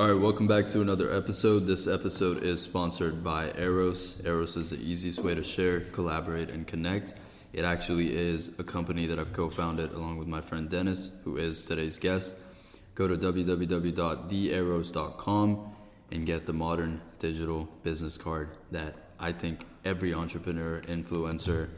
All right, welcome back to another episode. This episode is sponsored by Eros. Eros is the easiest way to share, collaborate, and connect. It actually is a company that I've co founded along with my friend Dennis, who is today's guest. Go to www.theeros.com and get the modern digital business card that I think every entrepreneur, influencer,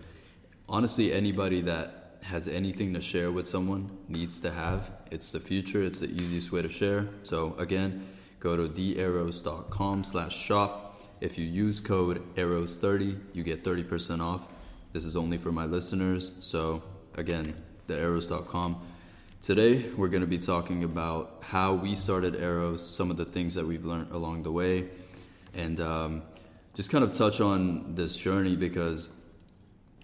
honestly, anybody that has anything to share with someone needs to have. It's the future. It's the easiest way to share. So again, go to theeros.com slash shop. If you use code arrows30, you get 30% off. This is only for my listeners. So again, theeros.com. Today, we're going to be talking about how we started Arrows, some of the things that we've learned along the way, and um, just kind of touch on this journey because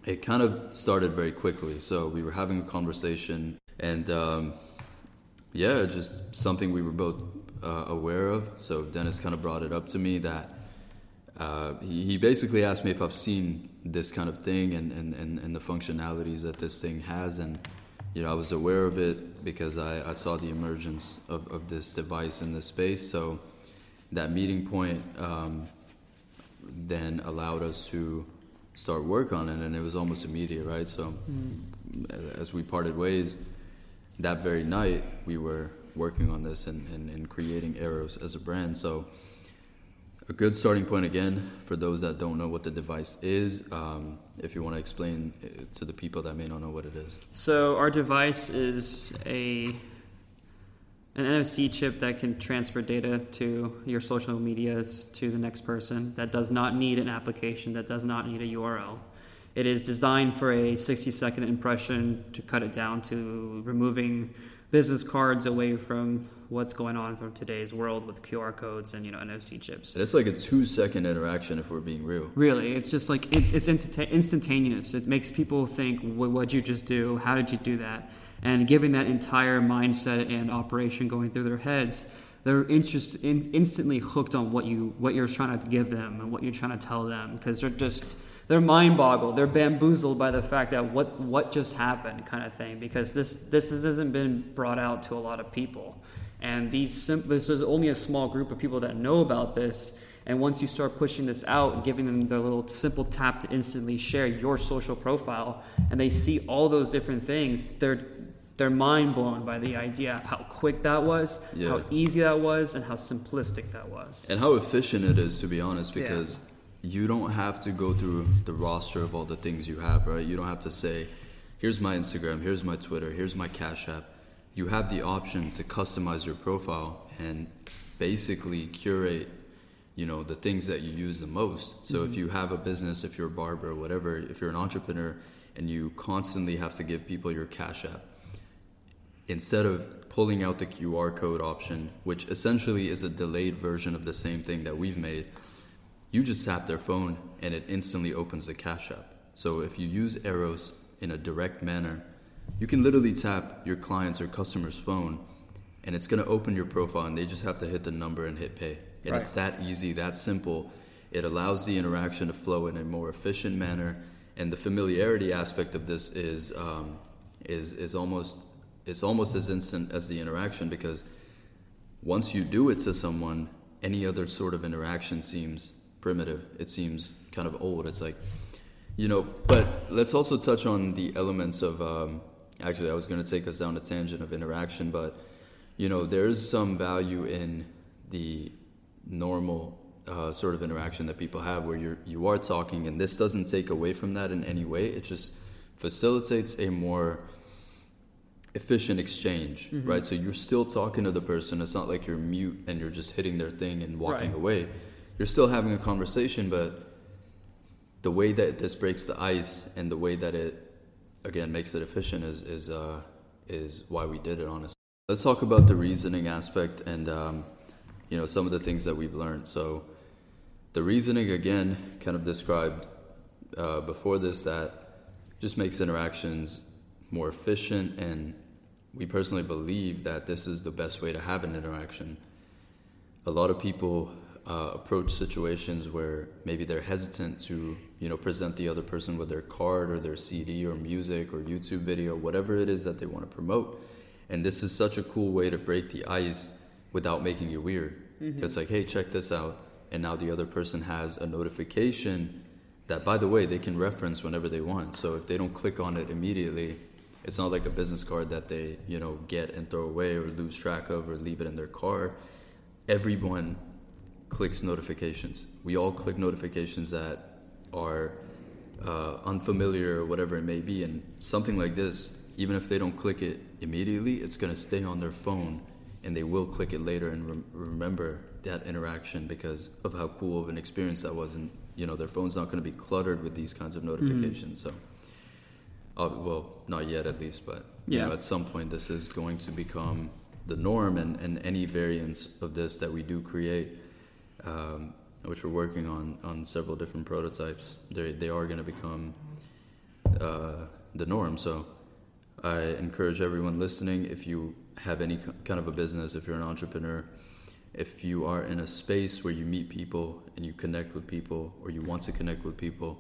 it kind of started very quickly. So we were having a conversation, and um, yeah, just something we were both uh, aware of. So Dennis kind of brought it up to me that uh, he, he, basically asked me if I've seen this kind of thing and, and, and, and, the functionalities that this thing has. And, you know, I was aware of it because I, I saw the emergence of, of this device in this space. So that meeting point um, then allowed us to start work on it. And it was almost immediate, right? So mm. as we parted ways, that very night, we were working on this and, and, and creating arrows as a brand. So a good starting point again for those that don't know what the device is um, if you want to explain to the people that may not know what it is so our device is a an nfc chip that can transfer data to your social medias to the next person that does not need an application that does not need a url it is designed for a 60 second impression to cut it down to removing business cards away from what's going on from today's world with QR codes and you know NFC chips. it's like a two second interaction if we're being real. Really, it's just like it's it's instantaneous. It makes people think, "What'd you just do? How did you do that?" And giving that entire mindset and operation going through their heads, they're interest, in, instantly hooked on what you what you're trying to give them and what you're trying to tell them because they're just they're mind boggled. They're bamboozled by the fact that what what just happened, kind of thing. Because this this hasn't been brought out to a lot of people, and these this is only a small group of people that know about this. And once you start pushing this out and giving them the little simple tap to instantly share your social profile, and they see all those different things, they're they're mind blown by the idea of how quick that was, yeah. how easy that was, and how simplistic that was, and how efficient it is. To be honest, because. Yeah you don't have to go through the roster of all the things you have, right? You don't have to say, here's my Instagram, here's my Twitter, here's my Cash App. You have the option to customize your profile and basically curate, you know, the things that you use the most. So mm-hmm. if you have a business, if you're a barber, whatever, if you're an entrepreneur and you constantly have to give people your Cash App, instead of pulling out the QR code option, which essentially is a delayed version of the same thing that we've made, you just tap their phone and it instantly opens the Cash App. So if you use Eros in a direct manner, you can literally tap your client's or customer's phone and it's going to open your profile and they just have to hit the number and hit pay. And right. it's that easy, that simple. It allows the interaction to flow in a more efficient manner. And the familiarity aspect of this is um, is is almost it's almost as instant as the interaction because once you do it to someone, any other sort of interaction seems primitive. It seems kind of old. It's like, you know, but let's also touch on the elements of. Um, actually, I was going to take us down a tangent of interaction, but you know, there's some value in the normal uh, sort of interaction that people have, where you're you are talking, and this doesn't take away from that in any way. It just facilitates a more efficient exchange, mm-hmm. right? So you're still talking to the person. It's not like you're mute and you're just hitting their thing and walking right. away you're still having a conversation, but the way that this breaks the ice and the way that it again makes it efficient is is uh, is why we did it. Honestly, let's talk about the reasoning aspect and um, you know some of the things that we've learned. So the reasoning again, kind of described uh, before this, that just makes interactions more efficient and we personally believe that this is the best way to have an interaction. A lot of people uh, approach situations where maybe they're hesitant to you know present the other person with their card or their CD or music or YouTube video, whatever it is that they want to promote. And this is such a cool way to break the ice without making it weird. Mm-hmm. It's like, hey, check this out, and now the other person has a notification that, by the way, they can reference whenever they want. So if they don't click on it immediately, it's not like a business card that they you know get and throw away or lose track of or leave it in their car. Everyone clicks notifications. We all click notifications that are uh, unfamiliar or whatever it may be, and something like this, even if they don't click it immediately, it's going to stay on their phone, and they will click it later and rem- remember that interaction because of how cool of an experience that was, and you know their phone's not going to be cluttered with these kinds of notifications. So, uh, well, not yet at least, but you Yeah. know, at some point this is going to become the norm, and, and any variants of this that we do create, um, which we're working on on several different prototypes, they they are going to become uh, the norm. So, I encourage everyone listening if you have any kind of a business, if you're an entrepreneur, if you are in a space where you meet people and you connect with people, or you want to connect with people,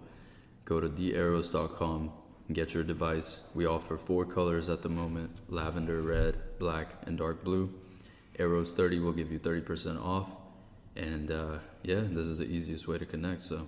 go to thearrows.com get your device. We offer four colors at the moment lavender, red, black, and dark blue. Arrows 30 will give you 30% off. And uh, yeah, this is the easiest way to connect. So